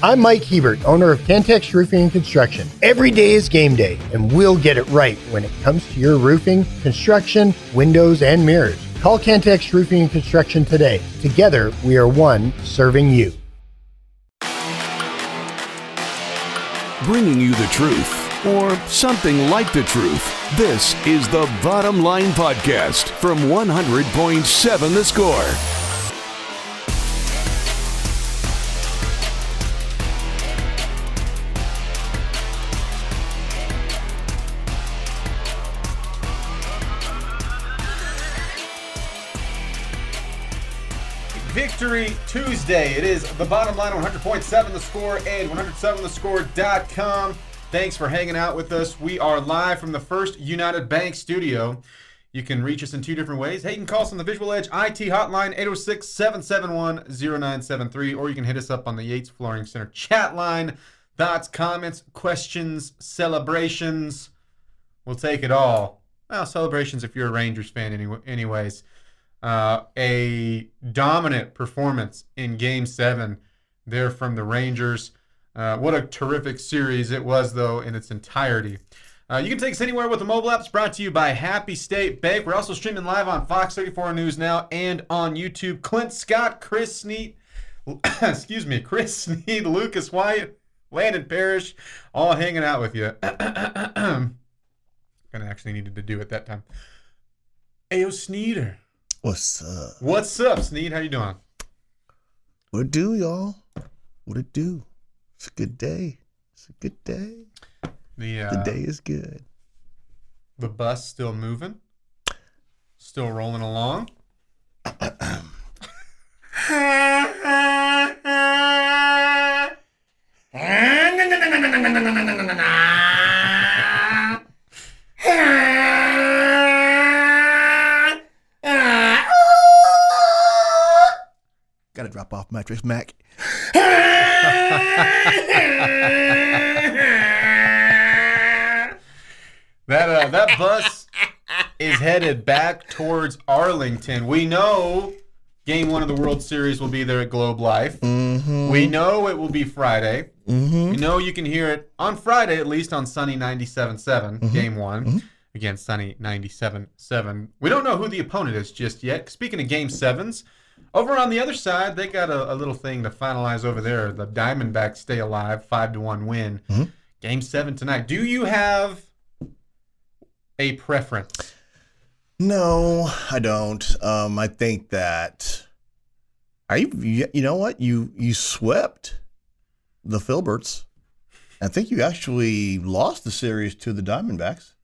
I'm Mike Hebert, owner of Cantex Roofing and Construction. Every day is game day, and we'll get it right when it comes to your roofing, construction, windows, and mirrors. Call Cantex Roofing and Construction today. Together, we are one serving you. Bringing you the truth, or something like the truth. This is the Bottom Line Podcast from 100.7 The Score. Victory Tuesday. It is the bottom line 100.7 the score and 107thescore.com. Thanks for hanging out with us. We are live from the First United Bank studio. You can reach us in two different ways. Hey, you can call us on the Visual Edge IT hotline 806 771 0973, or you can hit us up on the Yates Flooring Center chat line. Thoughts, comments, questions, celebrations. We'll take it all. Well, celebrations if you're a Rangers fan, anyway, anyways uh, a dominant performance in Game Seven there from the Rangers. Uh, what a terrific series it was, though, in its entirety. Uh, you can take us anywhere with the mobile apps brought to you by Happy State Bank. We're also streaming live on Fox 34 News now and on YouTube. Clint Scott, Chris Snead, excuse me, Chris Snead, Lucas Wyatt, Landon Parrish, all hanging out with you. Gonna actually needed to do it that time. Ayo Sneeder. What's up? What's up, Snead? How you doing? What it do, y'all? What it do? It's a good day. It's a good day. The uh, the day is good. The bus still moving. Still rolling along. Off Mattress Mack. That uh, that bus is headed back towards Arlington. We know Game One of the World Series will be there at Globe Life. Mm-hmm. We know it will be Friday. Mm-hmm. We know you can hear it on Friday, at least on Sunny 97.7, Mm-hmm. Game One. Again, Sunny 97.7. We don't know who the opponent is just yet. Speaking of Game Sevens, over on the other side, they got a, a little thing to finalize over there. The Diamondbacks stay alive, five to one win. Mhm. Game seven tonight. Do you have a preference? No, I don't. Um, I think that I you you know what you you swept the Filberts. I think you actually lost the series to the Diamondbacks.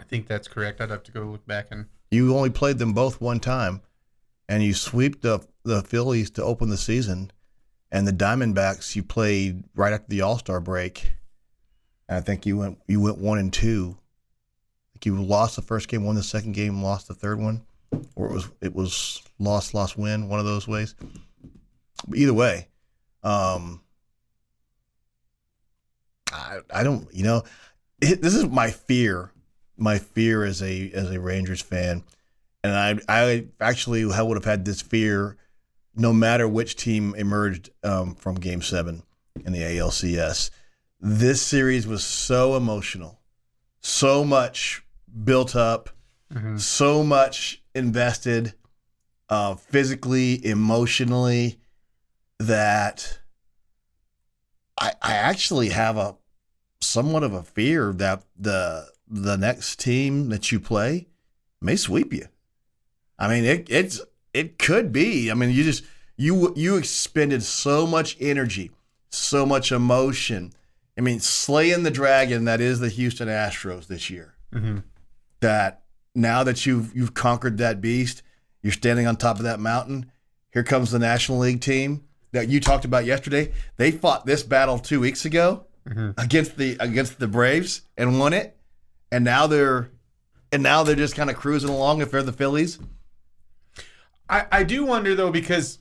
I think that's correct. I'd have to go look back and. You only played them both one time, and you sweep the the Phillies to open the season, and the Diamondbacks you played right after the All Star break. And I think you went you went one and two. Think you lost the first game, won the second game, lost the third one, or it was it was lost lost win one of those ways. But either way, um, I I don't you know it, this is my fear my fear as a as a Rangers fan, and I I actually would have had this fear no matter which team emerged um, from Game Seven in the ALCS. This series was so emotional, so much built up, so much invested, uh, physically, emotionally, that I I actually have a somewhat of a fear that the the next team that you play may sweep you. I mean, it it's it could be. I mean, you just you you expended so much energy, so much emotion. I mean, slaying the dragon that is the Houston Astros this year. Mhm. That now that you've you've conquered that beast, you're standing on top of that mountain. Here comes the National League team that you talked about yesterday. They fought this battle two weeks ago against the against the Braves and won it, and now they're and now they're just kind of cruising along if they're the Phillies. I, I do wonder though because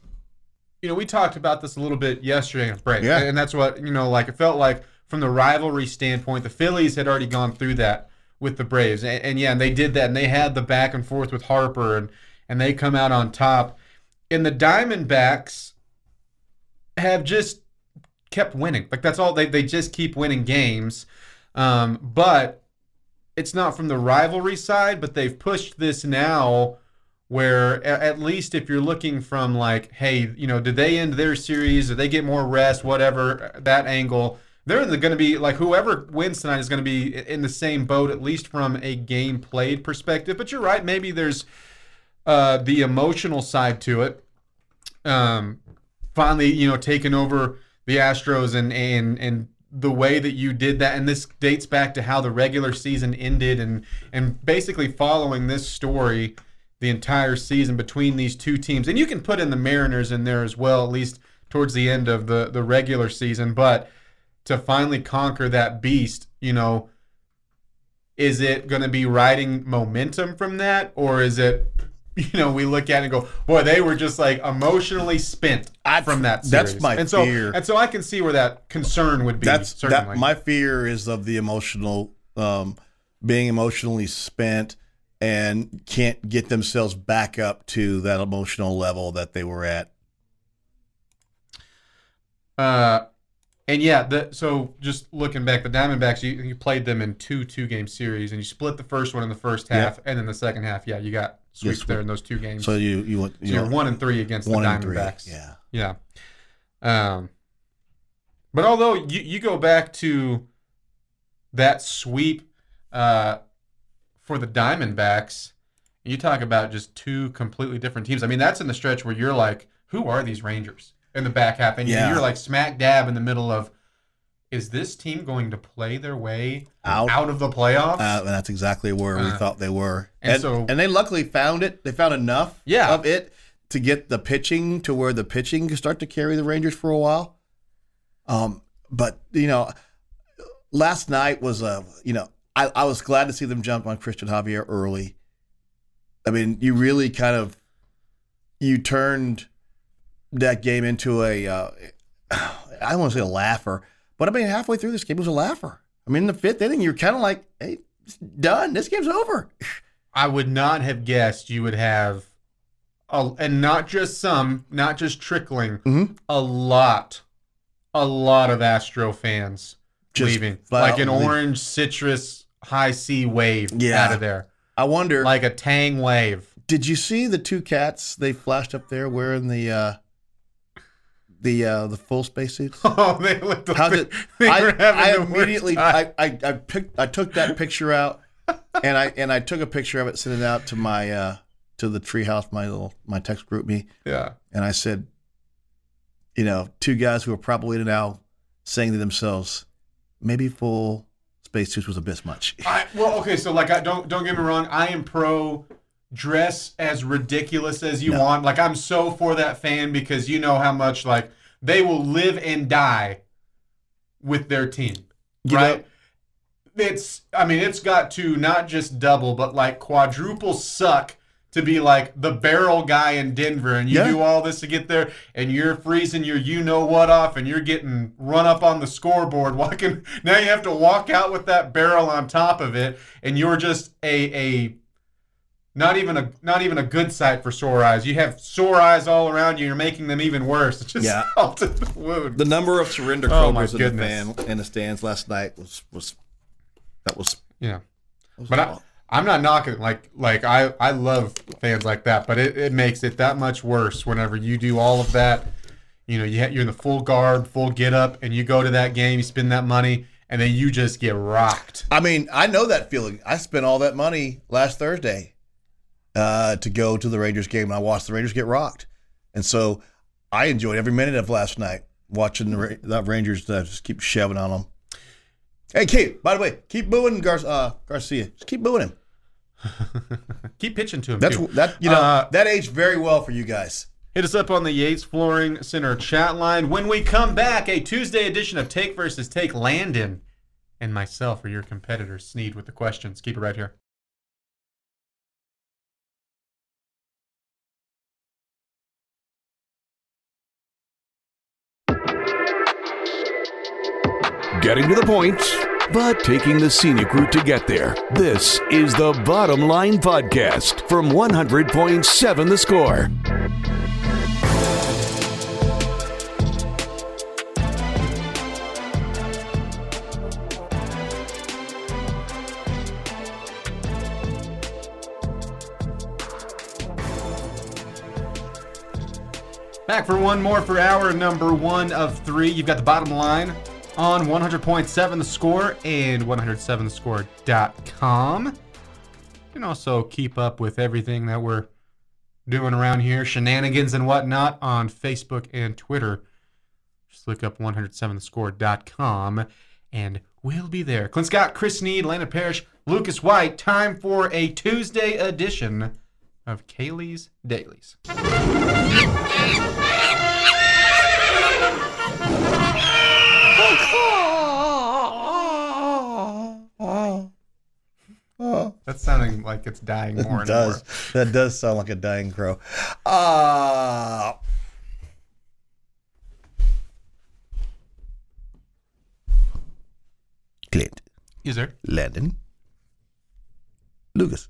you know we talked about this a little bit yesterday on break, Yeah. and that's what you know. Like it felt like from the rivalry standpoint, the Phillies had already gone through that with the Braves, and, and yeah, and they did that, and they had the back and forth with Harper, and and they come out on top. And the Diamondbacks have just kept winning. Like that's all they they just keep winning games. Um, but it's not from the rivalry side, but they've pushed this now where at least if you're looking from like, hey, you know, did they end their series? Did they get more rest? Whatever that angle, they're going to be like whoever wins tonight is going to be in the same boat, at least from a game played perspective. But you're right, maybe there's uh, the emotional side to it. Um, finally, you know, taking over the Astros and and and the way that you did that, and this dates back to how the regular season ended, and and basically following this story the entire season between these two teams, and you can put in the Mariners in there as well, at least towards the end of the the regular season, but to finally conquer that beast, you know, is it going to be riding momentum from that, or is it? You know, we look at it and go, boy, they were just like emotionally spent I- from that that's my and so, fear. And so I can see where that concern would be. That's certainly. that. My fear is of the emotional, um, being emotionally spent and can't get themselves back up to that emotional level that they were at. Uh, and yeah, the so just looking back, the Diamondbacks, you, you played them in two two game series, and you split the first one in the first half, and then the second half, yeah, you got sweeps sweep. there in those two games. So you you went So you you're one and three against the. Diamondbacks. Yeah. Yeah. Um, but although you, you go back to that sweep uh, for the Diamondbacks, you talk about just two completely different teams. I mean, that's in the stretch where you're like, who are these Rangers in the back half? And Yeah. you're like smack dab in the middle of, is this team going to play their way Out. out of the playoffs? Uh, and that's exactly where we Uh, thought they were. and And, so- and they luckily found it. They found enough Yeah. of it to get the pitching to where the pitching could start to carry the Rangers for a while. Um, but you know, last night was a you know I, I was glad to see them jump on Christian Javier early. I mean, you really kind of you turned that game into a uh, I don't want to say a laugher, but I mean halfway through this game it was a laugher. I mean, in the fifth inning, you're kind of like, hey, it's done. This game's over. I would not have guessed you would have, a, and not just some, not just trickling, Mhm. a lot, a lot of Astro fans Just leaving, like an leaving. orange citrus high C wave Yeah. out of there, I wonder, like a Tang wave. did you see the two cats they flashed up there wearing the uh, the uh, the full spacesuits? Oh, they looked How did they I, I immediately. I, I I picked I took that picture out and I and I took a picture of it, sent it out to my uh, to the treehouse, my little my text group me, yeah. and I said, you know, two guys who are probably now saying to themselves, maybe full spacesuits was a bit much. I, well, okay, so like, I don't don't get me wrong. I am pro dress as ridiculous as you No. want. Like, I'm so for that fan because you know how much like they will live and die with their team, You right? know- it's, I mean, it's got to not just double, but like quadruple suck to be like the barrel guy in Denver, and you Yeah. do all this to get there, and you're freezing your you know what off, and you're getting run up on the scoreboard. Walking now, you have to walk out with that barrel on top of it, and you're just a a not even a not even a good sight for sore eyes. You have sore eyes all around you. You're making them even worse. It's just Yeah. the wound. The number of surrender Oh, in the goodness. fan in the stands last night was was that was. yeah. that was But I, I'm not knocking like like I I love fans like that, but it, it makes it that much worse whenever you do all of that. You know, you ha- you're in the full guard, full get up, and you go to that game, you spend that money, and then you just get rocked. I mean, I know that feeling. I spent all that money last Thursday uh, to go to the Rangers game, and I watched the Rangers get rocked. And so I enjoyed every minute of last night watching the, Ra- the Rangers uh, just keep shoving on them. Hey, keep by the way, keep booing Gar- uh, Garcia. Just keep booing him. Keep pitching to him. That's too. that you know Uh, that aged very well for you guys. Hit us up on the Yates Flooring Center chat line. When we come back, a Tuesday edition of Take versus Take. Landon and myself are your competitors. Snead with the questions. Keep it right here. Getting to the point, but taking the scenic route to get there. This is the Bottom Line Podcast from 100.7 The Score. Back for one more for hour number one of three. You've got the bottom line on 100.7 the score and 107thescore.com. You can also keep up with everything that we're doing around here, shenanigans and whatnot, on Facebook and Twitter. Just look up 107thescore.com and we'll be there. Clint Scott, Chris Snead, Landon Parrish, Lucas Wyatt. Time for a Tuesday edition of Kaylee's Dailies. That's sounding like it's dying more and It does. That does sound like a dying crow. Uh, Clint, more. Is there? Landon, Lucas.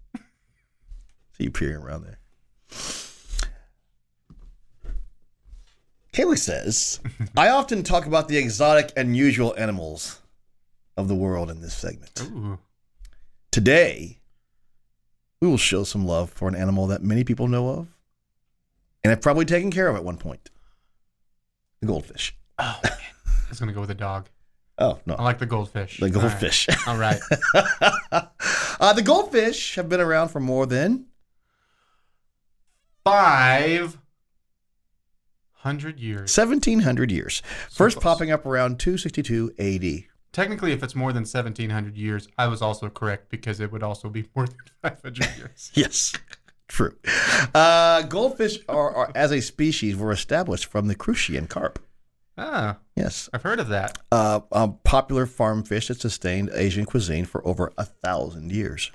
See you peering around there. Kaylee says, I often talk about the exotic and unusual animals of the world in this segment. Ooh. Today, we will show some love for an animal that many people know of and have probably taken care of at one point the goldfish. Oh, man. I was going to go with a dog. Oh, no. I like the goldfish. the goldfish. All right. uh, the goldfish have been around for more than Five hundred years. 1700 years. First popping up around 262 AD. Technically, if it's more than 1700 years, I was also correct because it would also be more than 500 years. Yes, true. Uh, goldfish are, are, as a species, were established from the Crucian carp. Ah, Yes. I've heard of that. Uh, a popular farm fish that sustained Asian cuisine for over a thousand years.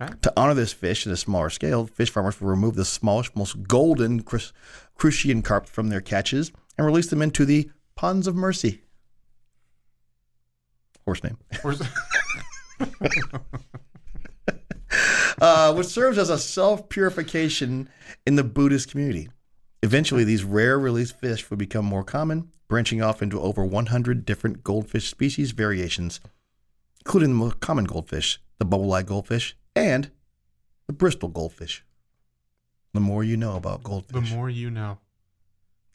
Okay. To honor this fish in a smaller scale, fish farmers will remove the smallest, most golden crucian carp from their catches and release them into the ponds of mercy. Horse name. Where's- uh, which serves as a self purification in the Buddhist community. Eventually, these rare release fish would become more common, branching off into over 100 different goldfish species variations, including the most common goldfish, the bubble eye goldfish, and the Bristol goldfish. The more you know about goldfish, the more you know.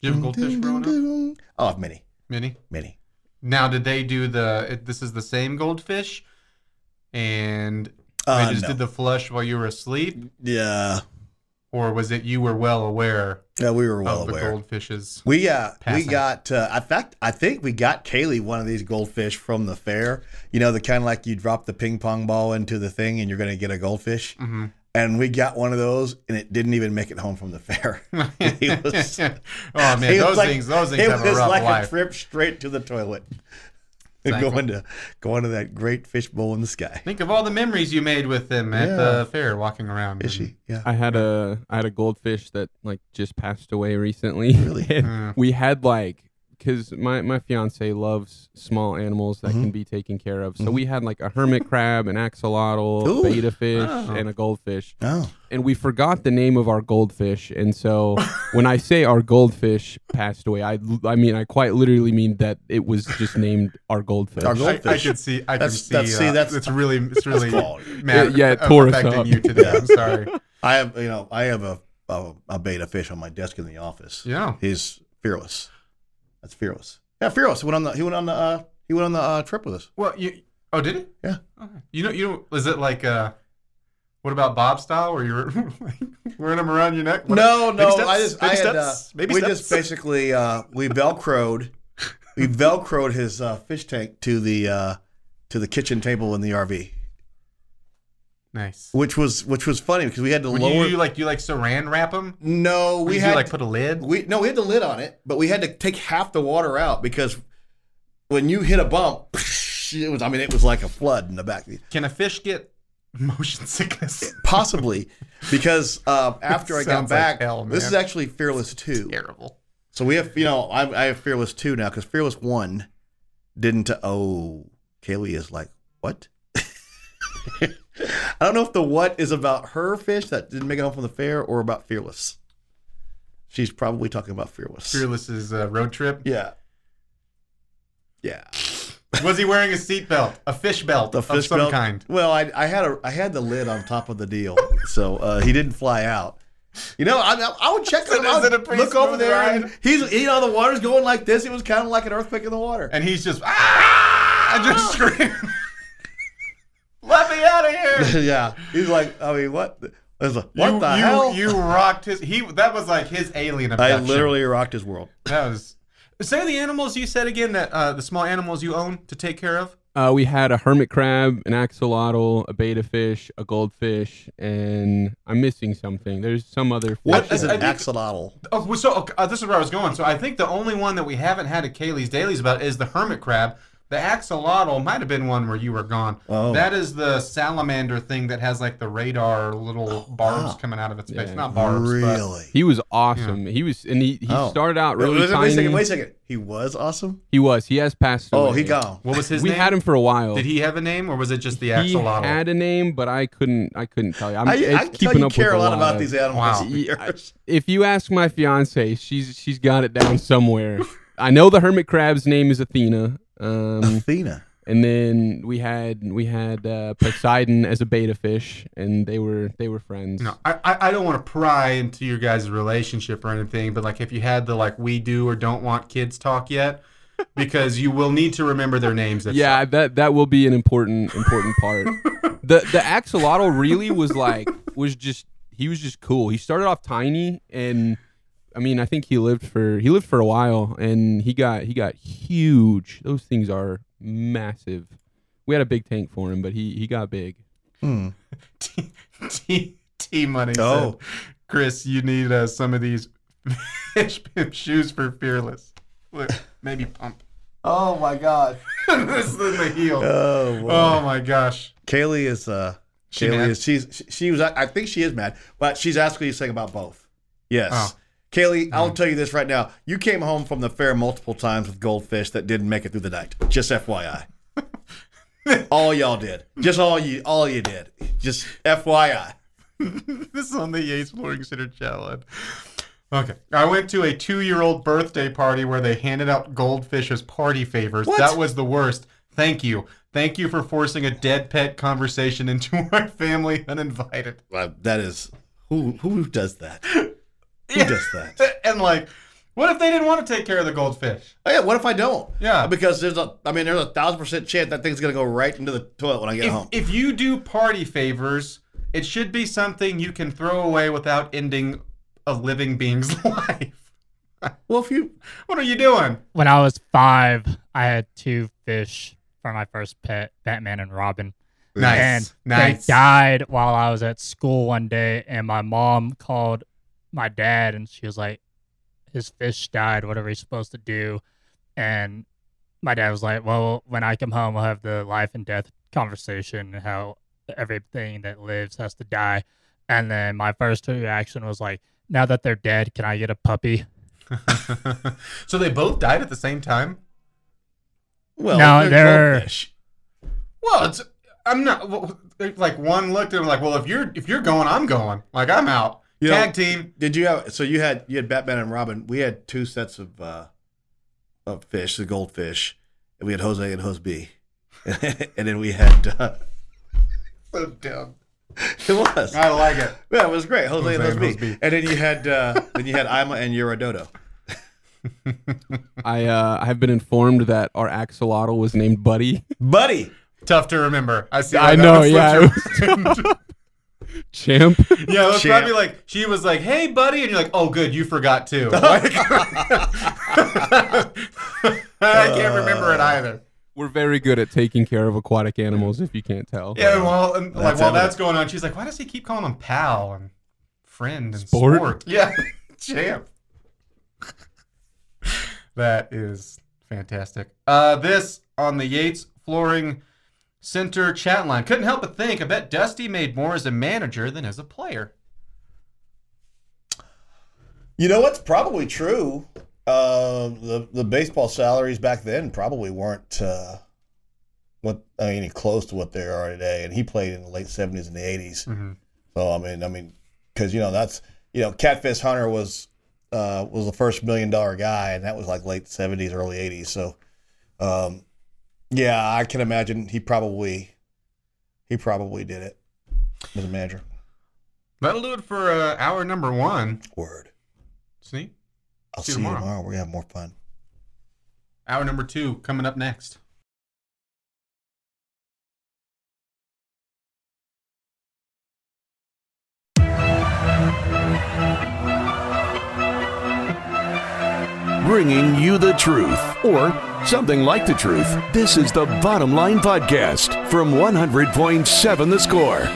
Do you have a goldfish growing up? Oh, many, Many. many. Now, did they do the? It, this is the same goldfish, and they Uh, just no. did the flush while you were asleep, Yeah, or was it you were well aware yeah, we were well of the aware. goldfishes? We uh we got uh, in fact I think we got Kaylee one of these goldfish from the fair. You know the kind of like you drop the ping pong ball into the thing and you're gonna get a goldfish. Mm-hmm. And we got one of those and it didn't even make it home from the fair. Was- oh man, He was those like- things, those things it have a was rough like life. a trip straight to the toilet. Thankful. going to going to that great fish bowl in the sky. Think of all the memories you made with them at Yeah. the fair, walking around. Is she? Yeah. I had a I had a goldfish that like just passed away recently. Really? And Mm. we had like because my my fiance loves small animals that Mhm. can be taken care of. So Mhm. we had like a hermit crab, an axolotl, Ooh. betta fish, Oh. and a goldfish. Oh. And we forgot the name of our goldfish. And so when I say our goldfish passed away, I I mean I quite literally mean that it was just named our goldfish. Our I, goldfish. I can see. I That's- can see. that's- see, uh, that's- it's really, it's really, quality. mad, Yeah, it tore us affecting up. you today. I'm sorry. I have you know I have a, a a betta fish on my desk in the office. Yeah. He's fearless. That's fearless. Yeah, fearless. He went on the he went on the uh, he went on the uh, trip with us. Well, you. Oh, did he? Yeah. Okay. You know, you know, is it like uh, what about Bob style, where you're wearing them around your neck? What- No, no. steps? I just I had uh, steps? we steps? just basically uh, we velcroed we velcroed his uh, fish tank to the uh, to the kitchen table in the RV, nice. which was which was funny because we had to Would lower. you, you like you like saran wrap them? no, we Did had you like put a lid? we no we had the lid on it, but we had to take half the water out because when you hit a bump, it was I mean it was like a flood in the back. Can a fish get motion sickness? Possibly because uh, after I got Sounds like back, hell, this is actually Fearless Two. Terrible. So we have, you know, I, I have Fearless 2 now because Fearless 1 didn't. Oh, Kaylee is like, what? I don't know if the what is about her fish that didn't make it home from the fair or about Fearless. She's probably talking about Fearless. Fearless's uh, road trip. Yeah. Yeah. Was he wearing a seatbelt? A fish belt of fish some belt. kind? Well, I, I had a I had the lid on top of the deal, so uh, he didn't fly out. You know, I, I, I would check So him out. it a Look over there. ride? And he's, you know, the water's going like this. It was kind of like an earthquake in the water. And he's just ah, just screaming. Let me out of here. yeah, he's like, I mean, what? I was like, what you, the you, hell? You rocked his. He that was like his alien I literally rocked his world. That was. Say the animals you said again. That uh, the small animals you own to take care of. Uh, we had a hermit crab, an axolotl, a betta fish, a goldfish, and I'm missing something. There's some other. What fish I- is I an think- axolotl? Oh, so uh, this is where I was going. So I think the only one that we haven't had at Kaylee's Dailies about is the hermit crab. The axolotl might have been one where you were gone. Oh. That is the salamander thing that has like the radar little oh, barbs wow. coming out of its face. Yeah. Not barbs, but Really? He was awesome. He was, and he, he Oh. started out really wait, tiny. wait a second. Wait a second. He was awesome. He was. He has passed oh, away. Oh, he gone. what was his name? we name? had him for a while. Did he have a name, or was it just the axolotl? He had a name, but I couldn't. I couldn't tell you. I'm I, it's I can tell keeping you up care with a lot lot about of- these animals. Wow. If you ask my fiance, she's she's got it down somewhere. I know the hermit crab's name is Athena. Um, Athena. and then we had we had uh, Poseidon as a betta fish, and they were they were friends. No, I, I I don't want to pry into your guys' relationship or anything, but like if you had the like we do or don't want kids talk yet, because you will need to remember their names. At Yeah, that that will be an important important part. the the axolotl really was like was just he was just cool. He started off tiny and I mean, I think he lived for he lived for a while and he got he got huge. Those things are massive. We had a big tank for him, but he he got big. Hmm. T, T, T money. Oh. said, Chris, you need uh, some of these fish pimp shoes for fearless. Look, maybe pump. Oh my God. this is the heel. Oh, boy. Oh my gosh. Kaylee is. uh She Kaylee mad? is. She's. She, she was. I think she is mad, but she's asking you something about both. Yes. Oh. Kaylee, I'll tell you this right now. You came home from the fair multiple times with goldfish that didn't make it through the night. Just FYI. all y'all did. Just all you. All you did. Just FYI. this is on the Yates Flooring Center challenge. Okay. I went to a two year old birthday party where they handed out goldfish as party favors. What? That was the worst. Thank you. Thank you for forcing a dead pet conversation into our family uninvited. Uh, that is. Who who does that? Who does that? And like, what if they didn't want to take care of the goldfish? Oh, yeah. What if I don't? Yeah. Because there's a. I mean, there's a thousand percent chance that thing's gonna go right into the toilet when I get If, home. if you do party favors, it should be something you can throw away without ending a living being's life. well, if you. What are you doing? When I was five, I had two fish for my first pet, Batman and Robin. Nice. And nice. they died while I was at school one day, and my mom called my dad, and she was like, "His fish died. Whatever he's supposed to do." And my dad was like, "Well, when I come home, we'll have the life and death conversation, and how everything that lives has to die." And then my first reaction was like, "Now that they're dead, can I get a puppy?" so they both died at the same time? Well, No, they're they're- goldfish. Well, it's I'm not well, like one looked at him like, well, if you're if you're going, I'm going. Like I'm out. You know- Tag team. Did you have so you had you had Batman and Robin? We had two sets of uh of fish, the goldfish, and we had Jose and Jose B, and then we had uh, So dumb. it was I like it. yeah it was great Jose, Jose and and Jose Jose B. B. and then you had uh, then you had Ima and Eurododo. I uh, I have been informed that our axolotl was named Buddy. Buddy, Tough to remember. I see. I know, yeah, slipped your- Champ. yeah, it was Champ. probably like she was like, "Hey, buddy," and you're like, "Oh, good, you forgot too." Like- I can't remember it either. We're very good at taking care of aquatic animals, if you can't tell. Yeah, well, and, like That's while evident. that's going on, she's like, "Why does he keep calling him pal and friend and Sport? sport?" Yeah, champ. that is fantastic. Uh, this on the Yates Flooring Center chat line. Couldn't help but think. I bet Dusty made more as a manager than as a player. you know what's probably true. Uh, the the baseball salaries back then probably weren't uh, what I mean, any close to what they are today. And he played in the late seventies and the 80s Mm-hmm. So I mean, I mean, because you know that's you know, Catfish Hunter was uh, was the first million dollar guy, and that was like late seventies, early eighties. So, um, yeah, I can imagine he probably he probably did it as a manager. That'll do it for uh, hour number one. Word. See? I'll See see, you you tomorrow. tomorrow. We're gonna have more fun. Hour number two coming up next. Bringing you the truth, or something like the truth. This is the Bottom Line Podcast from 100.7 The Score.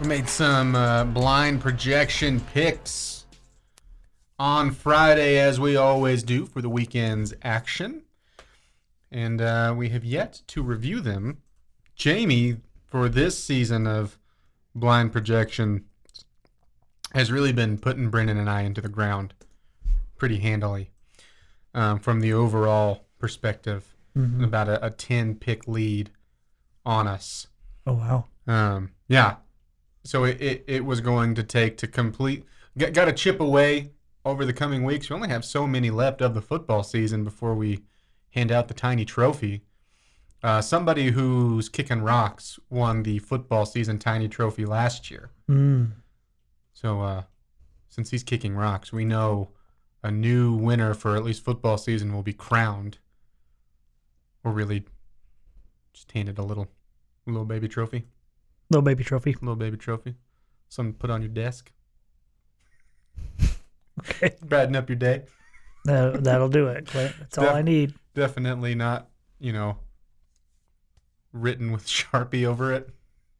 We made some uh, blind projection picks on Friday, as we always do for the weekend's action. And uh, we have yet to review them. Jamie, for this season of blind projection, has really been putting Brennan and I into the ground pretty handily um, from the overall perspective. About a, a 10 pick lead on us. Oh wow. Um, yeah. So it, it, it was going to take to complete, got, got to chip away over the coming weeks. We only have so many left of the football season before we hand out the tiny trophy. Uh, somebody who's kicking rocks won the football season tiny trophy last year. Mm. So uh, since he's kicking rocks, we know a new winner for at least football season will be crowned. Or really just handed a little, little baby trophy. Little baby trophy. Little baby trophy. Something to put on your desk. Okay. Brighten up your day. That, that'll do it, Clint. That's all Def- I need. Definitely not, you know, written with Sharpie over it.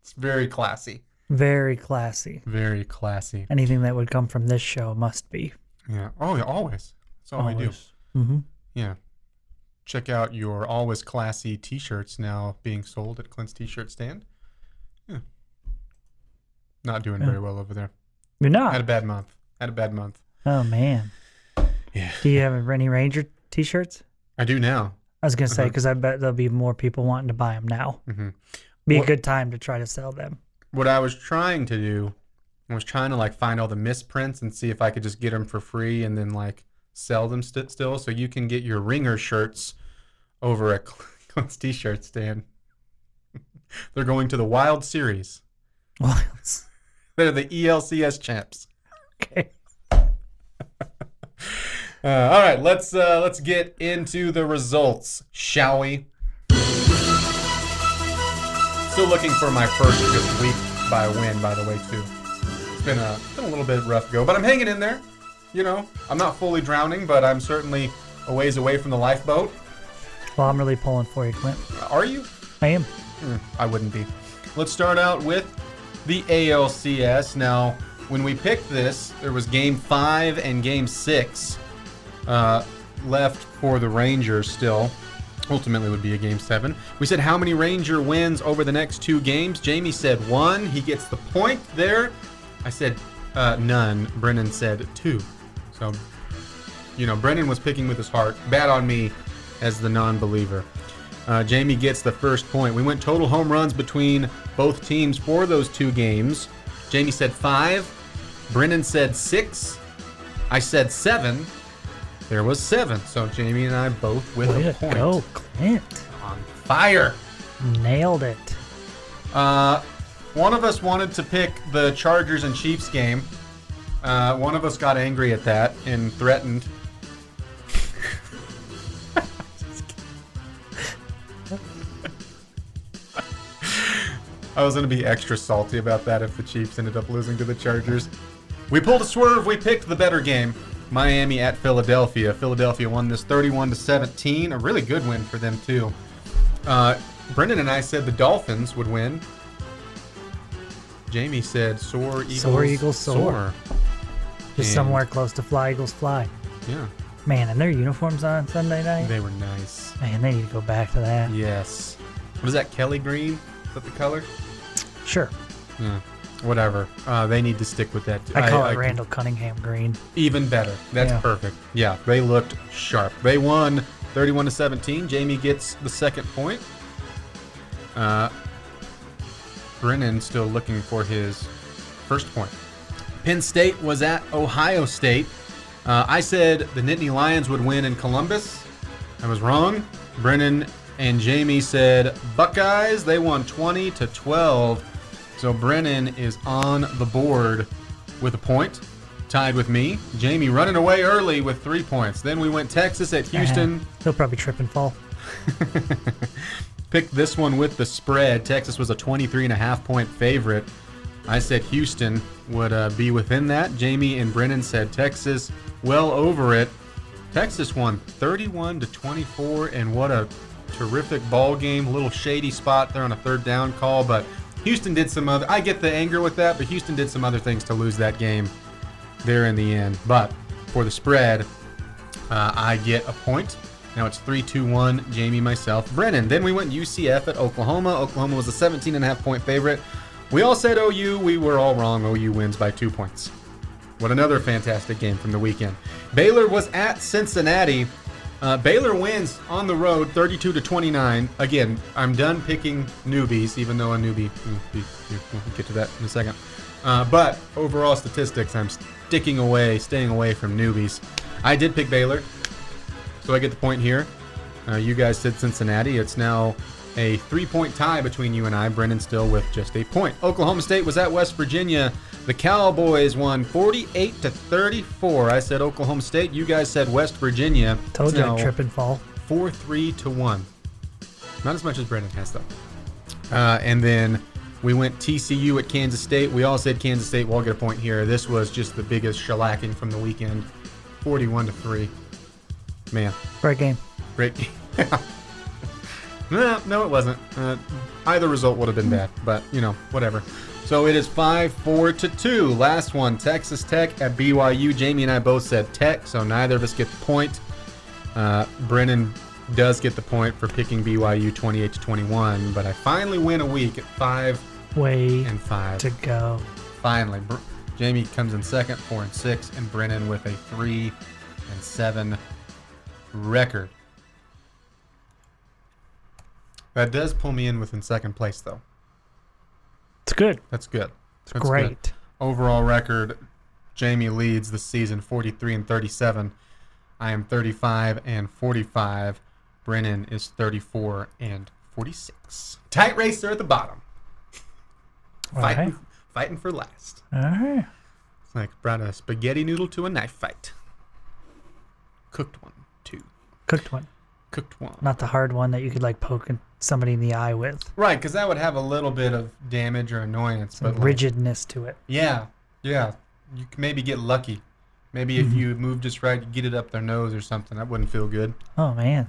It's very classy. Very classy. Very classy. Anything that would come from this show must be. Yeah. Oh, yeah, always. That's all we do. Mm-hmm. Yeah. Check out your always classy t shirts now being sold at Clint's t shirt stand. Yeah. Not doing Yeah. very well over there. You're not. Had a bad month. Had a bad month. Oh man. Yeah. Do you have any Ranger T-shirts? I do now. I was gonna say Uh-huh. because I bet there'll be more people wanting to buy them now. hmm Be What- a good time to try to sell them. what I was trying to do, I was trying to like find all the misprints and see if I could just get them for free and then like sell them st- still. So you can get your ringer shirts over at Clint's T-shirt stand. They're going to the Wild Series. Well, They're the ALCS champs. okay. Uh, all right, let's uh, let's get into the results, shall we? Still looking for my first good week by win, by the way, too. It's been a been a little bit rough go, but I'm hanging in there. You know, I'm not fully drowning, but I'm certainly a ways away from the lifeboat. Well, I'm really pulling for you, Clint. Are you? I am. Hmm, I wouldn't be. Let's start out with the ALCS. Now, when we picked this, there was game five and game six uh, left for the Rangers still. Ultimately, would be a game seven. We said how many Ranger wins over the next two games. Jamie said one. He gets the point there. I said uh, none. Brennan said two. So, you know, Brennan was picking with his heart. Bad on me as the non believer. Uh, Jamie gets the first point. We went total home runs between both teams for those two games. Jamie said five. Brennan said six. I said seven. There was seven. So Jamie and I both with Way a point. go, Clint. On fire. Nailed it. Uh, one of us wanted to pick the Chargers and Chiefs game. Uh, one of us got angry at that and threatened. I was going to be extra salty about that if the Chiefs ended up losing to the Chargers. We pulled a swerve. We picked the better game. Miami at Philadelphia. Philadelphia won this 31 to 17. A really good win for them too. Uh, Brennan and I said the Dolphins would win. Jamie said soar eagles Soar, Eagles, soar. Just And- somewhere close to Fly Eagles Fly. Yeah, Man, and their uniforms on Sunday night. they were nice. Man, they need to go back to that. Yes. What is that? Kelly green? Is that the color? Sure. Yeah. Whatever. Uh, they need to stick with that. I call it Randall Cunningham Green. Even better. That's Yeah. perfect. Yeah, they looked sharp. They won 31 to 17. Jamie gets the second point. Uh, Brennan still looking for his first point. Penn State was at Ohio State. Uh, I said the Nittany Lions would win in Columbus. I was wrong. Brennan and Jamie said Buckeyes. They won 20 to 12. So Brennan is on the board with a point, tied with me. Jamie running away early with three points. Then we went Texas at Houston. He'll probably trip and fall. Picked this one with the spread. Texas was a 23 and a half point favorite. I said Houston would uh, be within that. Jamie and Brennan said Texas well over it. Texas won 31 to 24, and what a terrific ball game. A little shady spot there on a third down call, but Houston did some other. I get the anger with that, but Houston did some other things to lose that game there in the end. But for the spread, uh, I get a point. Now it's 3 2 1, Jamie, myself, Brennan. Then we went UCF at Oklahoma. Oklahoma was a 17 and a half point favorite. We all said OU. We were all wrong. OU wins by two points. What another fantastic game from the weekend. Baylor was at Cincinnati. Uh, Baylor wins on the road 32 to 29. Again, I'm done picking newbies, even though a newbie, we'll get to that in a second. Uh, but overall statistics, I'm sticking away, staying away from newbies. I did pick Baylor, so I get the point here. Uh, you guys said Cincinnati. It's now a three-point tie between you and I. Brennan still with just a point. Oklahoma State was at West Virginia. The Cowboys won 48 to 34. I said Oklahoma State. You guys said West Virginia. Told It's you I'd trip and fall. 4 3 to 1. Not as much as Brennan has, though. Uh, and then we went TCU at Kansas State. We all said Kansas State. We'll get a point here. This was just the biggest shellacking from the weekend 41 to 3. Man, Great game. great game. no, no, it wasn't. Uh, either result would have been bad, but, you know, whatever. So it is 5 4 to 2. Last one Texas Tech at BYU. Jamie and I both said Tech, so neither of us get the point. Uh, Brennan does get the point for picking BYU 28 to 21, but I finally win a week at 5 Way and 5. to go. Finally. Br- Jamie comes in second, 4 and 6, and Brennan with a 3 and 7 record. That does pull me in within second place, though. It's good. That's good. It's That's good. great. Overall record, Jamie leads the season 43 and 37. I am 35 and 45. Brennan is 34 and 46. Tight race there at the bottom. All Fighting, right. fighting for last. All right. It's like brought a spaghetti noodle to a knife fight. Cooked one, two. Cooked one. Cooked one. Not the hard one that you could like poke in- somebody in the eye with. Right, because that would have a little bit of damage or annoyance. Some but like, rigidness to it. Yeah, yeah. You can maybe get lucky. Maybe if you move just right, you get it up their nose or something. That wouldn't feel good. Oh man.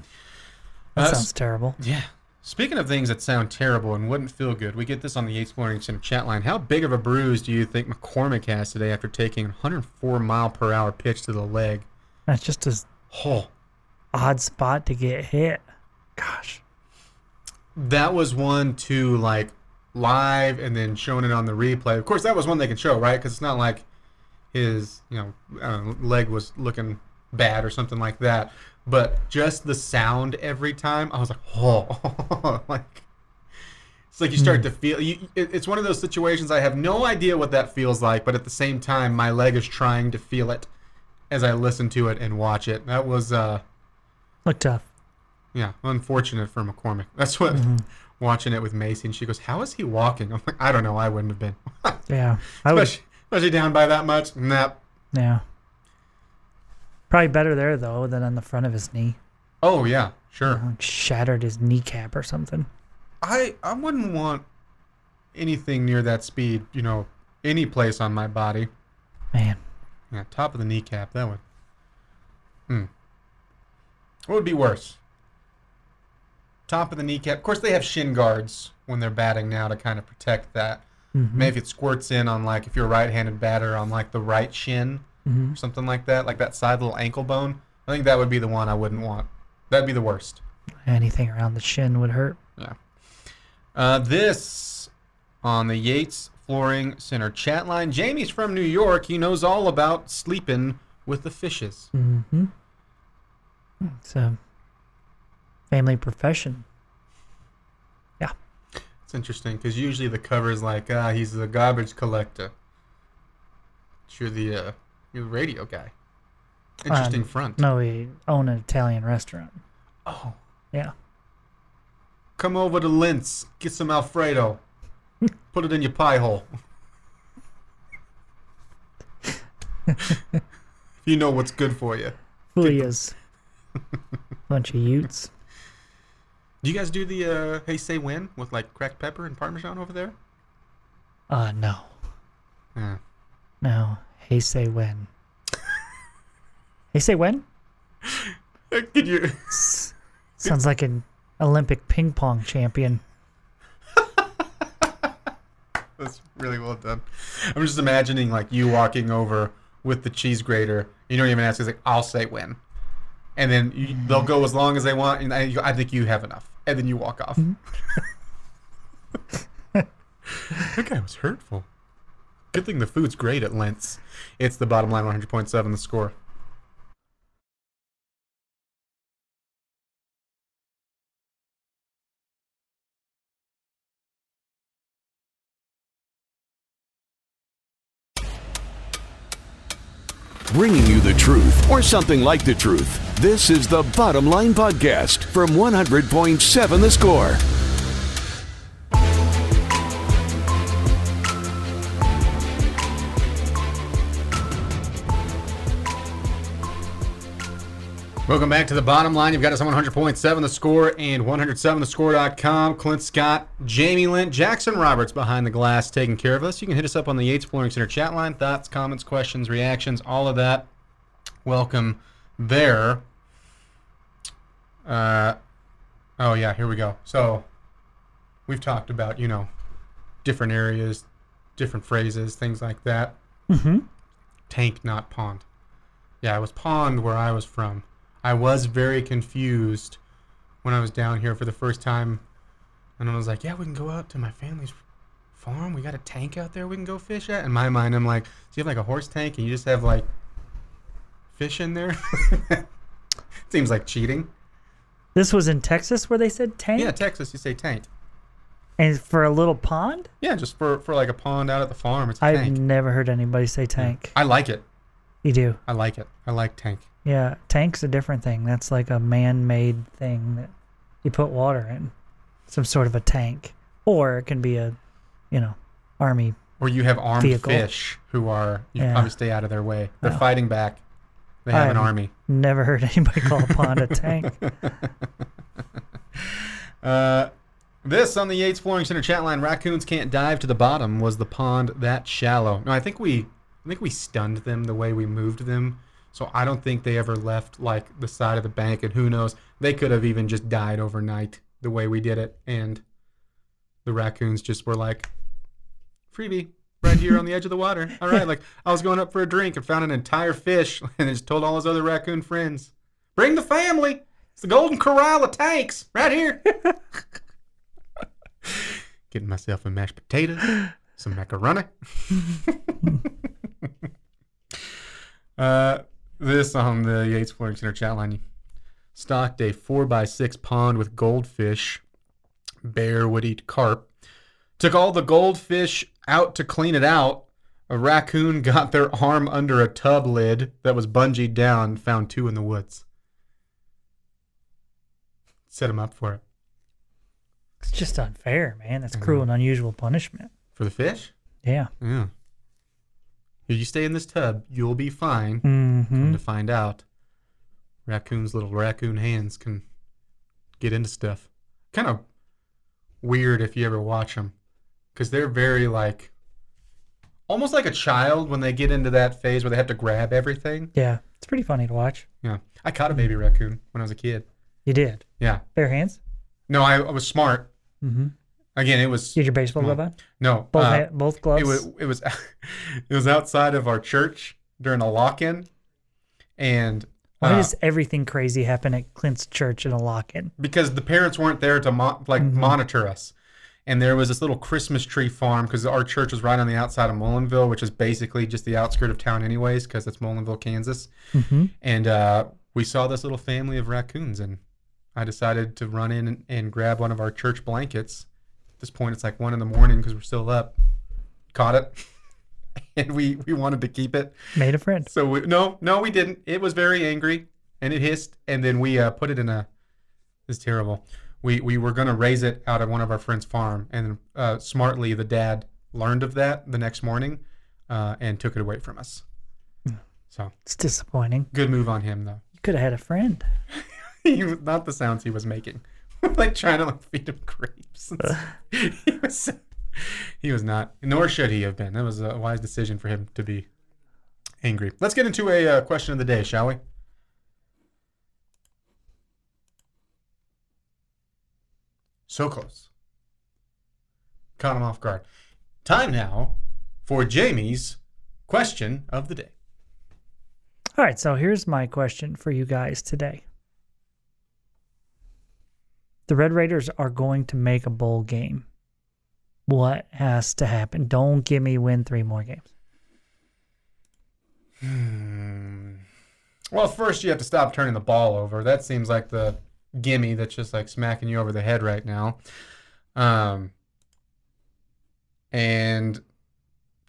That Uh, sounds terrible. Yeah. Speaking of things that sound terrible and wouldn't feel good, we get this on the Flooring Center chat line. How big of a bruise do you think McCormick has today after taking a 104 mile per hour pitch to the leg? That's just a Oh, odd spot to get hit. Gosh. That was one to like live and then showing it on the replay. Of course, that was one they could show, right? Because it's not like his you know know, leg was looking bad or something like that. But just the sound every time, I was like, oh, like it's like you start to feel. You, it, it's one of those situations. I have no idea what that feels like, but at the same time, my leg is trying to feel it as I listen to it and watch it. That was uh Look tough. Yeah, unfortunate for McCormick. That's what watching it with Macy, and she goes, "How is he walking?" I'm like, "I don't know. I wouldn't have been, Yeah. I would especially, especially down by that much." Nah. yeah. Probably better there though than on the front of his knee. Oh yeah, sure. Like shattered his kneecap or something. I I wouldn't want anything near that speed. You know, any place on my body. Man. Yeah, top of the kneecap. That would. Hmm. What would be worse? Top of the kneecap. Of course, they have shin guards when they're batting now to kind of protect that. Mhm. Maybe it squirts in on like if you're a right-handed batter on like the right shin Mhm. or something like that, like that side little ankle bone. I think that would be the one I wouldn't want. That'd be the worst. Anything around the shin would hurt. Yeah. Uh, this on the Yates Flooring Center chat line. Jamie's from New York. He knows all about sleeping with the fishes. Mm-hmm. It's family profession. Yeah. It's interesting because usually the cover is like, ah, he's the garbage collector. But You're the uh, you're the radio guy. Interesting Um, front. No, we own an Italian restaurant. Oh. Yeah. Come over to Linz, get some Alfredo, put it in your pie hole. you know what's good for you. Julia's. Bunch of Utes. Do you guys do the uh, hey say when with like cracked pepper and parmesan over there? Uh, no. Yeah. No. Hey, say when. hey, say when? Could you? S- Sounds like an Olympic ping pong champion. That's really well done. I'm just imagining like you walking over with the cheese grater. You don't even ask. It's like I'll say when, and then you, they'll go as long as they want, and I, I think you have enough, and then you walk off. Mm-hmm. that guy was hurtful. Good thing the food's great at Lentz. It's the bottom line 100.7 the score. Truth, or something like the truth. This is the Bottom Line Podcast from 100.7 The Score. Welcome back to the bottom line. You've got us on 100.7 the score and 107thescore.com. Clint Scott, Jamie Lent, Jackson Roberts behind the glass taking care of us. You can hit us up on the Yates Flooring Center chat line. Thoughts, comments, questions, reactions, all of that. Welcome there. Uh, oh, yeah, here we go. So we've talked about, you know, different areas, different phrases, things like that. Mm-hmm. Tank, not pond. Yeah, it was pond where I was from. I was very confused when I was down here for the first time. And I was like, yeah, we can go out to my family's farm. We got a tank out there we can go fish at. In my mind, I'm like, so you have like a horse tank and you just have like fish in there? Seems like cheating. This was in Texas where they said tank? Yeah, Texas, you say tank. And for a little pond? Yeah, just for, for like a pond out at the farm. It's a I've tank. never heard anybody say tank. I like it. You do. I like it. I like tank. Yeah, tank's a different thing. That's like a man-made thing that you put water in. Some sort of a tank. Or it can be a, you know, army. Or you have armed Vehicle. fish who are you Yeah. probably stay out of their way. They're Oh. fighting back. They have an I'm- army. Never heard anybody call a pond a tank. Uh, this on the Yates Flooring Center chat line: Raccoons can't dive to the bottom. Was the pond that shallow? No, I think we, I think we stunned them the way we moved them. So I don't think they ever left like the side of the bank. And who knows? They could have even just died overnight the way we did it. And the raccoons just were like, freebie. Right here on the edge of the water. All right, like I was going up for a drink and found an entire fish, and just told all his other raccoon friends, "Bring the family. It's the Golden Corral of tanks right here." Getting myself a mashed potato, some macaroni. uh, this on the Yates Flooring Center chat line. Stocked a 4x6 pond with goldfish. Bear would eat carp. Took all the goldfish out to clean it out. A raccoon got their arm under a tub lid that was bungeed down, found two in the woods. Set him up for it. It's just unfair, man. That's cruel and unusual punishment. For the fish? Yeah. Yeah. If you stay in this tub, you'll be fine. Mm-hmm. Come to find out, raccoons' little raccoon hands can get into stuff. Kind of weird if you ever watch them, because they're very like, almost like a child when they get into that phase where they have to grab everything. Yeah. It's pretty funny to watch. Yeah, I caught a baby raccoon when I was a kid. You did. Yeah, Bare hands? no, I, I was smart. Mm-hmm. Again, it was Did your baseball glove on? no Both, uh, both gloves? It was it was it was outside of our church during a lock-in, and Why uh, does everything crazy happen at Clint's church in a lock-in? because the parents weren't there to mo- like Mhm. monitor us. And there was this little Christmas tree farm because our church was right on the outside of Mullinville, which is basically just the outskirt of town, anyways, because it's Mullinville, Kansas. Mm-hmm. And uh, we saw this little family of raccoons, and I decided to run in and, and grab one of our church blankets. At this point, it's like one in the morning because we're still up. Caught it, and we we wanted to keep it. Made a friend. So we, no, no, we didn't. It was very angry and it hissed, and then we uh, put it in a. It's terrible. We we were gonna raise it out of one of our friends' farm, and uh, smartly the dad learned of that the next morning, uh, and took it away from us. So It's disappointing. good move on him though. You could have had a friend. he was not the sounds he was making, like trying to like feed him grapes. he was he was not, nor should he have been. That was a wise decision for him to be angry. Let's get into a uh, question of the day, shall we? So close. Caught him off guard. Time now for Jamie's question of the day. All right, so here's my question for you guys today. The Red Raiders are going to make a bowl game. What has to happen? Don't give me win three more games. Hmm. Well, first you have to stop turning the ball over. That seems like the gimme that's just like smacking you over the head right now. Um, and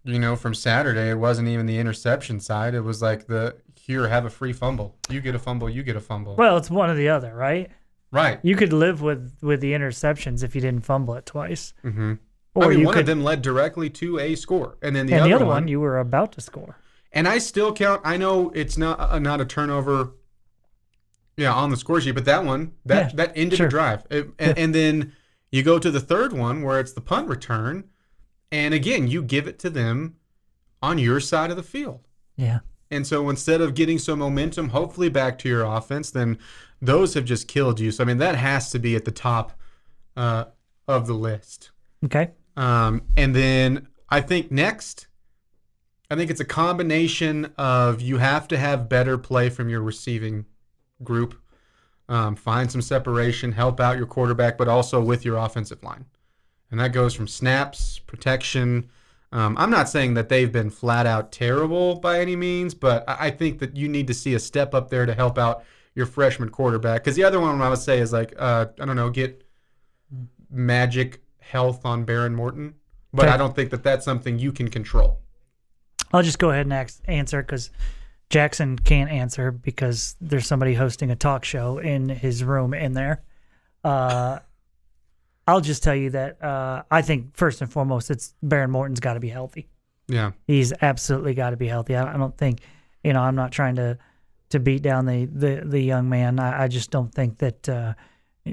you know, from Saturday, it wasn't even the interception side. It was like the here, have a free fumble. You get a fumble. You get a fumble. Well, it's one or the other, right? right. You could live with with the interceptions if you didn't fumble it twice, Mm-hmm. or I mean, one could. of them led directly to a score, and then the and other, the other one, one, you were about to score. And I still count. I know it's not uh, not a turnover. Yeah, on the score sheet, but that one that Yeah, that ended sure. the drive, It- and, and then you go to the third one where it's the punt return, and again you give it to them on your side of the field. Yeah. And so instead of getting some momentum, hopefully back to your offense, then those have just killed you. So I mean that has to be at the top uh, of the list. Okay. Um, and then I think next, I think it's a combination of you have to have better play from your receiving group, um, find some separation, help out your quarterback, but also with your offensive line. And that goes from snaps, protection. Um, I'm not saying that they've been flat out terrible by any means, but I think that you need to see a step up there to help out your freshman quarterback. Because the other one I would say is like, uh, I don't know, get magic health on Behren Morton, but Okay. I don't think that that's something you can control. I'll just go ahead and ask, answer because Jackson can't answer because there's somebody hosting a talk show in his room in there. Uh, I'll just tell you that uh, I think first and foremost, it's Behren Morton's got to be healthy. Yeah. He's absolutely got to be healthy. I, I don't think, you know, I'm not trying to to beat down the the, the young man. I, I just don't think that uh,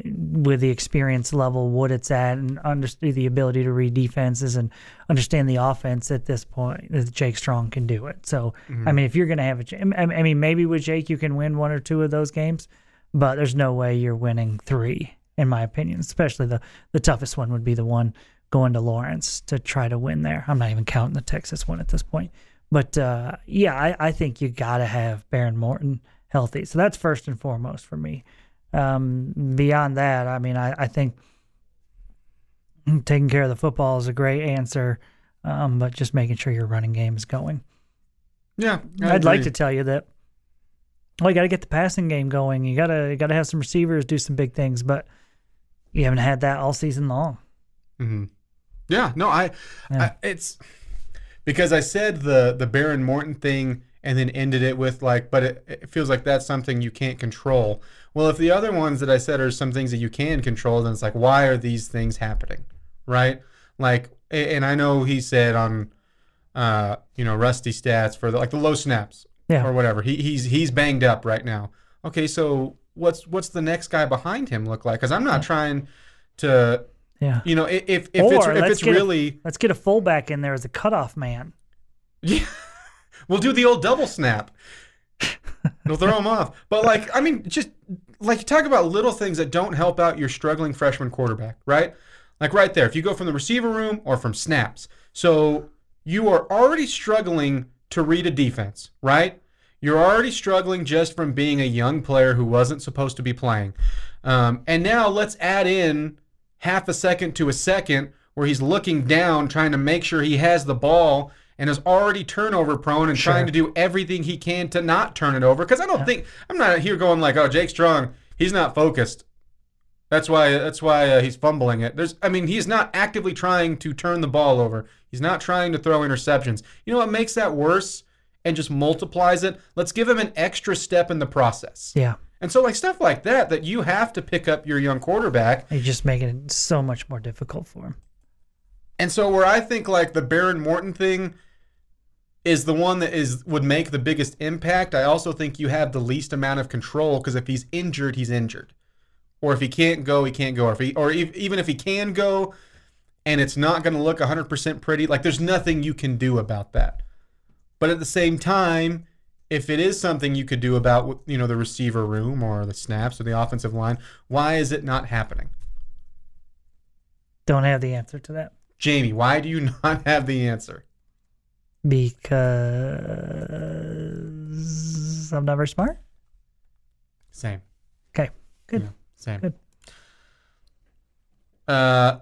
with the experience level, what it's at, and understand the ability to read defenses and understand the offense at this point, that Jake Strong can do it. So, I mean, if you're going to have a, I mean, maybe with Jake you can win one or two of those games, but there's no way you're winning three, in my opinion. Especially the the toughest one would be the one going to Lawrence to try to win there. I'm not even counting the Texas one at this point. But uh, yeah, I, I think you got to have Behren Morton healthy. So that's first and foremost for me. Um, beyond that, I mean, I, I think taking care of the football is a great answer, um, but just making sure your running game is going. Yeah. I'd like to tell you that. Well, you got to get the passing game going. You gotta you gotta have some receivers do some big things, but you haven't had that all season long. hmm Yeah. No, I, Yeah. I. It's because I said the the Behren Morton thing and then ended it with like, but it, it feels like that's something you can't control. Well, if the other ones that I said are some things that you can control, then it's like, why are these things happening, right? Like, and I know he said on, uh, you know, Rusty stats for the, like the low snaps Yeah. or whatever. He he's he's banged up right now. Okay, so what's what's the next guy behind him look like? Because I'm not trying to, Yeah. you know, if if Or it's if it's get a- really Let's get a fullback in there as a cutoff man. yeah, we'll do the old double snap. It'll throw him off. But like, I mean, just like you talk about little things that don't help out your struggling freshman quarterback, right? Like right there, if you go from the receiver room or from snaps, so you are already struggling to read a defense, right? You're already struggling just from being a young player who wasn't supposed to be playing. Um, and now let's add in half a second to a second where he's looking down, trying to make sure he has the ball and is already turnover prone and trying to do everything he can to not turn it over. Because I don't think, I'm not here going like, oh, Jake Strong, he's not focused. That's why that's why uh, he's fumbling it. There's I mean, he's not actively trying to turn the ball over. He's not trying to throw interceptions. You know what makes that worse and just multiplies it? Let's give him an extra step in the process. Yeah. And so like stuff like that that you have to pick up your young quarterback. You're just making it so much more difficult for him. And so where I think like the Behren Morton thing is the one that is would make the biggest impact. I also think you have the least amount of control because if he's injured, he's injured. Or if he can't go, he can't go. Or if he, or if, even if he can go, and it's not going to look 100% pretty, like there's nothing you can do about that. But at the same time, if it is something you could do about you know the receiver room or the snaps or the offensive line, why is it not happening? Don't have the answer to that Jamie, why do you not have the answer? Because I'm never smart. Same. Okay, good. Yeah, same. Good. Uh,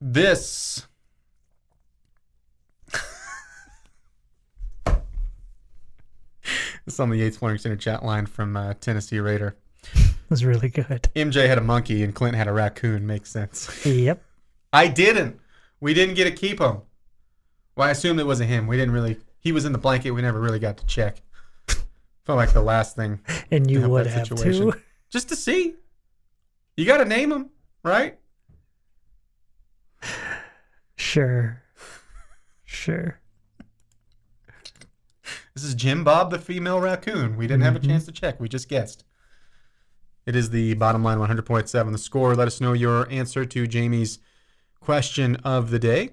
this. this is on the Yates Flooring Center chat line from uh, Tennessee Raider. was really good. MJ had a monkey and Clint had a raccoon. Makes sense. Yep. I didn't. We didn't get to keep him. Well, I assumed it wasn't him. We didn't really. He was in the blanket. We never really got to check. Felt like the last thing. And you would that have situation. too. Just to see. You got to name him, right? Sure. Sure. This is Jim Bob, the female raccoon. We didn't have a Mhm. chance to check. We just guessed. It is the bottom line 100.7. The score. Let us know your answer to Jamie's question of the day.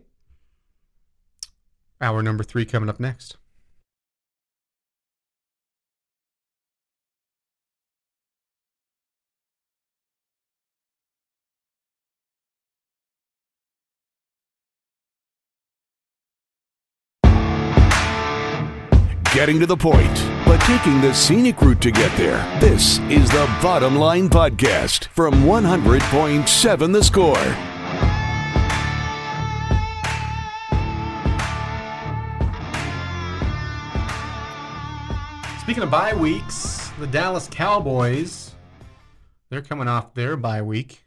Hour number three coming up next. Getting to the point, but taking the scenic route to get there. This is the Bottom Line Podcast from 100.7 The Score. Speaking of bye weeks, the Dallas Cowboys, they're coming off their bye week.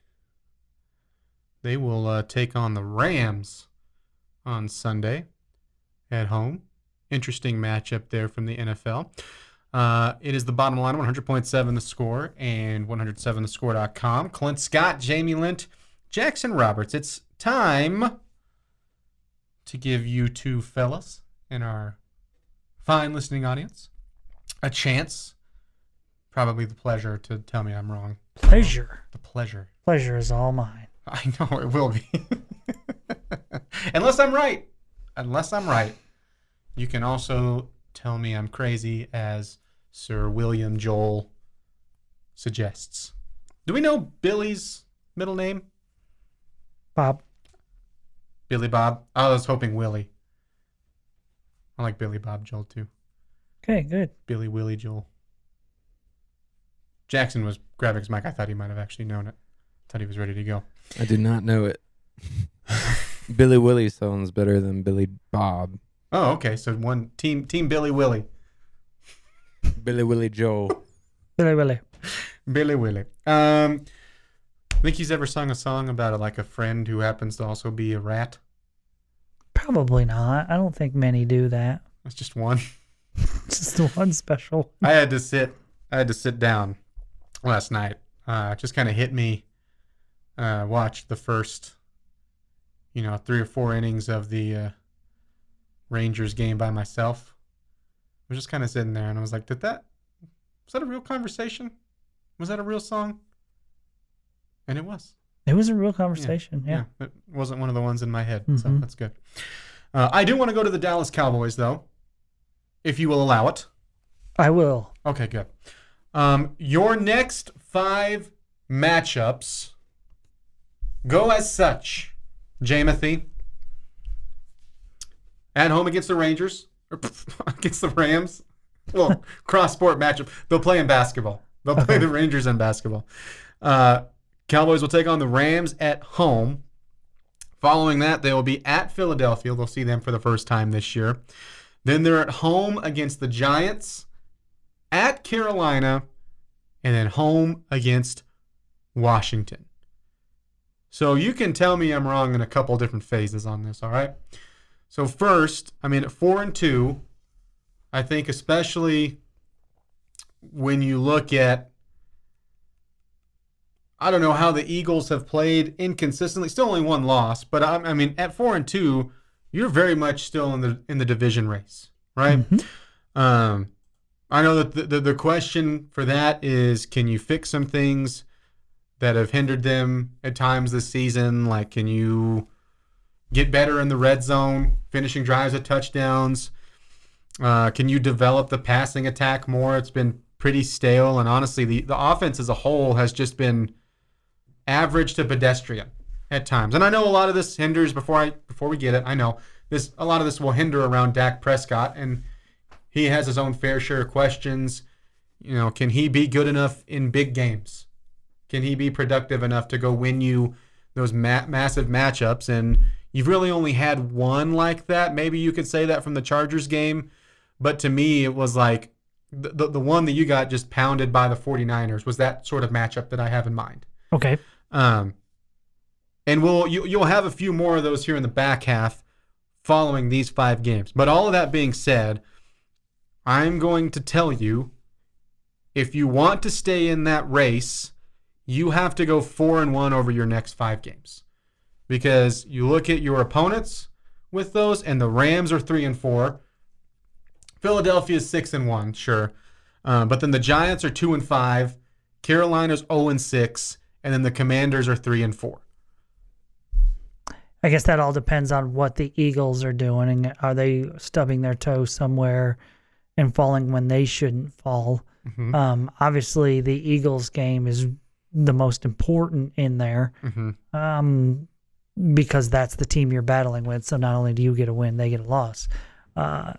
They will uh, take on the Rams on Sunday at home. Interesting matchup there from the NFL. Uh, it is the bottom line 100.7 the score and 107thescore.com. Clint Scott, Jamie Lent, Jackson Roberts. It's time to give you two fellas and our fine listening audience a chance, probably the pleasure to tell me I'm wrong. Pleasure. The pleasure. Pleasure is all mine. I know it will be. Unless I'm right. Unless I'm right. You can also tell me I'm crazy as Sir William Joel suggests. Do we know Billy's middle name? Bob. Billy Bob? I was hoping Willie. I like Billy Bob Joel too. Okay, good. Billy Willie Joel. Jackson was grabbing his mic. I thought he might have actually known it. Thought he was ready to go. I did not know it. Billy Willie sounds better than Billy Bob. Oh, okay. So one team team Billy Willie. Billy Willie Joe. Billy Willie. Billy Willie. Um think he's ever sung a song about like a friend who happens to also be a rat? Probably not. I don't think many do that. That's just one. Just the one special. I had to sit I had to sit down last night. Uh it just kind of hit me uh watch the first you know, three or four innings of the uh Rangers game by myself. I was just kind of sitting there and I was like, did that was that a real conversation? Was that a real song? And it was. It was a real conversation. Yeah. It wasn't one of the ones in my head, so Mhm. that's good. Uh, I do want to go to the Dallas Cowboys, though, if you will allow it. I will. Okay, good. Um, your next five matchups go as such. Jamothy at home against the Rangers or against the Rams. Well, cross sport matchup. They'll play in basketball. They'll play the Rangers in basketball. Uh, Cowboys will take on the Rams at home. Following that, they will be at Philadelphia. They'll see them for the first time this year. Then they're at home against the Giants, at Carolina, and then home against Washington. So you can tell me I'm wrong in a couple different phases on this, all right? So first, I mean at 4 and 2, I think especially when you look at I don't know how the Eagles have played inconsistently. Still only one loss, but I, I mean at 4 and 2, you're very much still in the in the division race, right? Um I know that the, the, the question for that is can you fix some things that have hindered them at times this season? Like, can you get better in the red zone, finishing drives at touchdowns? Uh, can you develop the passing attack more? It's been pretty stale, and honestly, the, the offense as a whole has just been average to pedestrian at times. And I know a lot of this hinders before I before we get it. I know this a lot of this will hinder around Dak Prescott, and he has his own fair share of questions. You know, can he be good enough in big games? Can he be productive enough to go win you those ma- massive matchups? And you've really only had one like that. Maybe you could say that from the Chargers game. But to me, it was like the, the, the one that you got just pounded by the 49ers was that sort of matchup that I have in mind. Okay. Um, and we'll you, you'll have a few more of those here in the back half following these five games. But all of that being said, I'm going to tell you if you want to stay in that race, you have to go four and one over your next five games. Because you look at your opponents with those, and the Rams are three and four. Philadelphia is six and one, sure. Uh, but then the Giants are two and five. Carolina's 0 and six, and then the Commanders are three and four. I guess that all depends on what the Eagles are doing. And are they stubbing their toe somewhere and falling when they shouldn't fall? Mhm. Um, obviously, the Eagles game is the most important in there Mhm. um, because that's the team you're battling with. So not only do you get a win, they get a loss. Uh,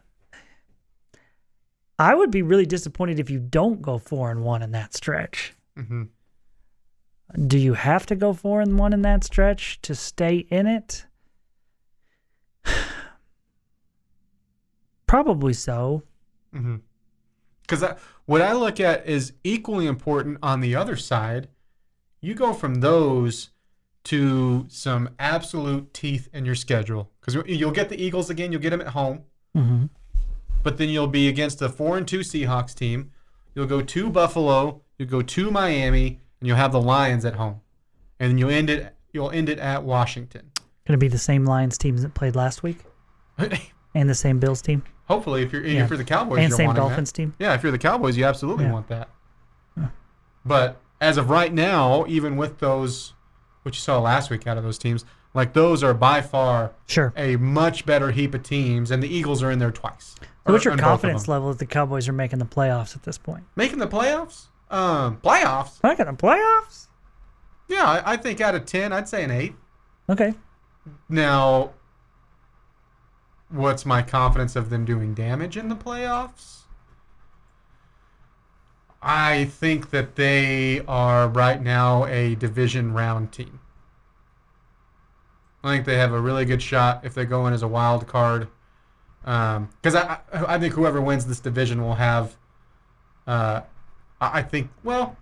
I would be really disappointed if you don't go four and one in that stretch. Mhm. Do you have to go four and one in that stretch to stay in it? Probably so. Because what I look at is equally important on the other side. You go from those to some absolute teeth in your schedule because you'll get the Eagles again. You'll get them at home, hmm but then you'll be against the four and two Seahawks team. You'll go to Buffalo. You'll go to Miami, and you'll have the Lions at home, and then you'll end it. You'll end it at Washington. Going to be the same Lions teams that played last week and the same Bills team Hopefully, if you're Yeah. if you're the Cowboys, and same wanting that. Dolphins team. Yeah, if you're the Cowboys, you absolutely Yeah. want that. But as of right now, even with those, what you saw last week out of those teams, like those are by far Sure. a much better heap of teams, and the Eagles are in there twice. So what's your in both of confidence level that the Cowboys are making the playoffs at this point? Making the playoffs? Um, playoffs? The playoffs? Yeah, I, I think out of ten, I'd say an eight. Okay. Now, what's my confidence of them doing damage in the playoffs? I think that they are right now a division round team. I think they have a really good shot if they go in as a wild card. Because I, I, I think whoever wins this division will have. Uh, I I think well.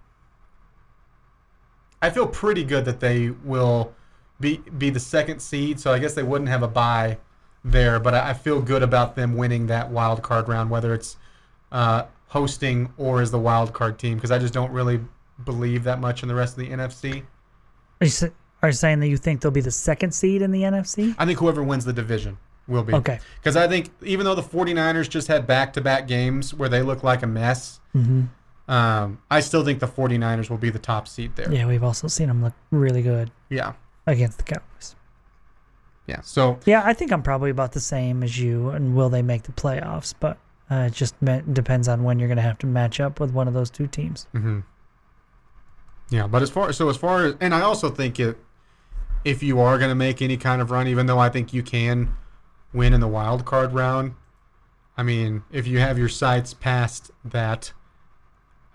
I feel pretty good that they will be be the second seed, so I guess they wouldn't have a bye there. But I, I feel good about them winning that wild card round, whether it's uh, hosting or as the wild card team, because I just don't really believe that much in the rest of the NFC. Are you, sa- are you saying that you think they'll be the second seed in the NFC? I think whoever wins the division will be. Okay. Because I think even though the 49ers just had back to back games where they look like a mess, Mm-hmm. Um, I still think the 49ers will be the top seed there. Yeah, we've also seen them look really good Yeah. against the Cowboys. Yeah. So Yeah, I think I'm probably about the same as you. And will they make the playoffs? But uh, it just depends on when you're going to have to match up with one of those two teams. hmm Yeah, but as far so as far as and I also think it if you are going to make any kind of run, even though I think you can win in the wild card round, I mean, if you have your sights past that,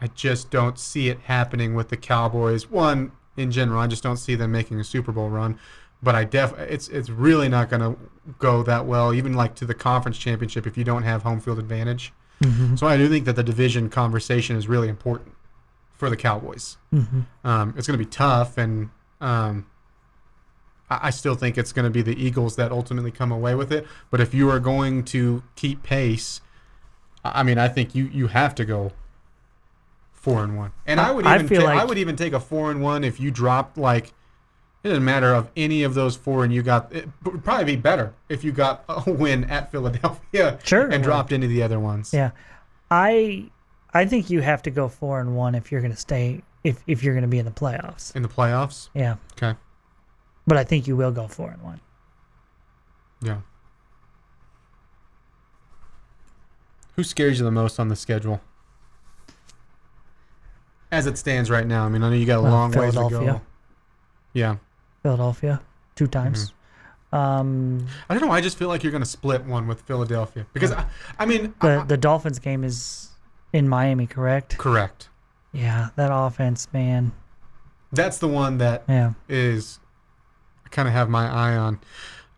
I just don't see it happening with the Cowboys. One in general, I just don't see them making a Super Bowl run. But I def it's it's really not going to go that well, even like to the conference championship if you don't have home field advantage. So I do think that the division conversation is really important for the Cowboys. Mm-hmm. Um, it's going to be tough, and um, I I still think it's going to be the Eagles that ultimately come away with it. But if you are going to keep pace, I I mean, I think you you have to go four and one. And I, I- would I even feel ta- I would even take a four and one if you dropped like it doesn't matter of any of those four and you got it would probably be better if you got a win at Philadelphia Sure and would. dropped into the other ones. Yeah, I I think you have to go four and one if you're going to stay if if you're going to be in the playoffs. In the playoffs. Yeah, Okay. but I think you will go four and one. Yeah. Who scares you the most on the schedule? As it stands right now. I mean, I know you got a long ways to go. Yeah. Philadelphia two times. Mm-hmm. Um, I don't know. I just feel like you're going to split one with Philadelphia because I, I mean, the I- the Dolphins game is in Miami, correct? correct. Yeah, that offense, man. That's the one that Yeah, is I kind of have my eye on.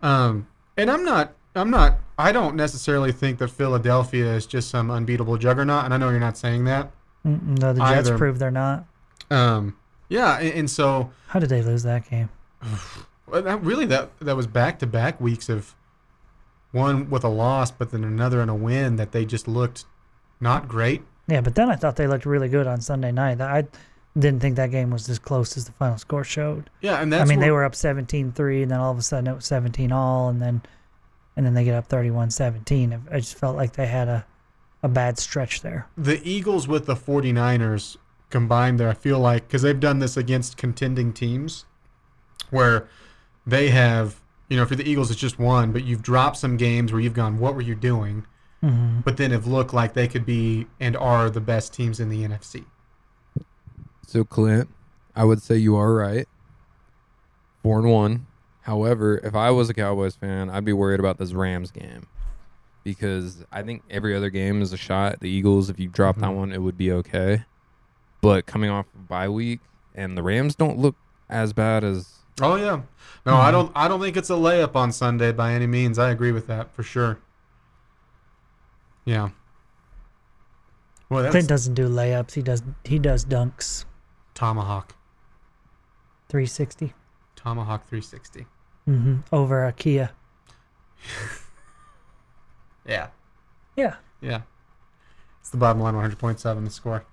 Um, and I'm not I'm not I don't necessarily think that Philadelphia is just some unbeatable juggernaut and I know you're not saying that. Mm, no, the Jets Either. proved they're not. Um, yeah, and, and so How did they lose that game? well, that really that that was back to back weeks of one with a loss but then another and a win that they just looked not great. Yeah, but then I thought they looked really good on Sunday night. I didn't think that game was as close as the final score showed. Yeah, and that's I mean, they were up 17-3 and then all of a sudden it was 17 all and then and then they get up 31-17. I just felt like they had a a bad stretch there. the Eagles with the 49ers combined there, I feel like, because they've done this against contending teams where they have, you know, for the Eagles, it's just one, but you've dropped some games where you've gone, what were you doing? Mm-hmm. But then have looked like they could be and are the best teams in the NFC. So Clint, I would say you are right. Four and one. However, if I was a Cowboys fan, I'd be worried about this Rams game because I think every other game is a shot. The Eagles, if you drop that Mhm. one, it would be okay. But coming off of bye week, and the Rams don't look as bad as Oh yeah, no, I don't. I don't think it's a layup on Sunday by any means. I agree with that for sure. Yeah. Well, that's Clint doesn't do layups. He does he does dunks. tomahawk, 360 tomahawk 360. mm-hmm. over a Kia. Yeah. Yeah. Yeah. It's the bottom line 100.7 the score.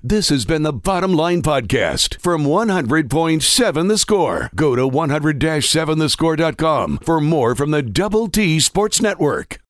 This has been the Bottom Line Podcast from 100.7 The Score. Go to 100-7thescore.com for more from the Double T Sports Network.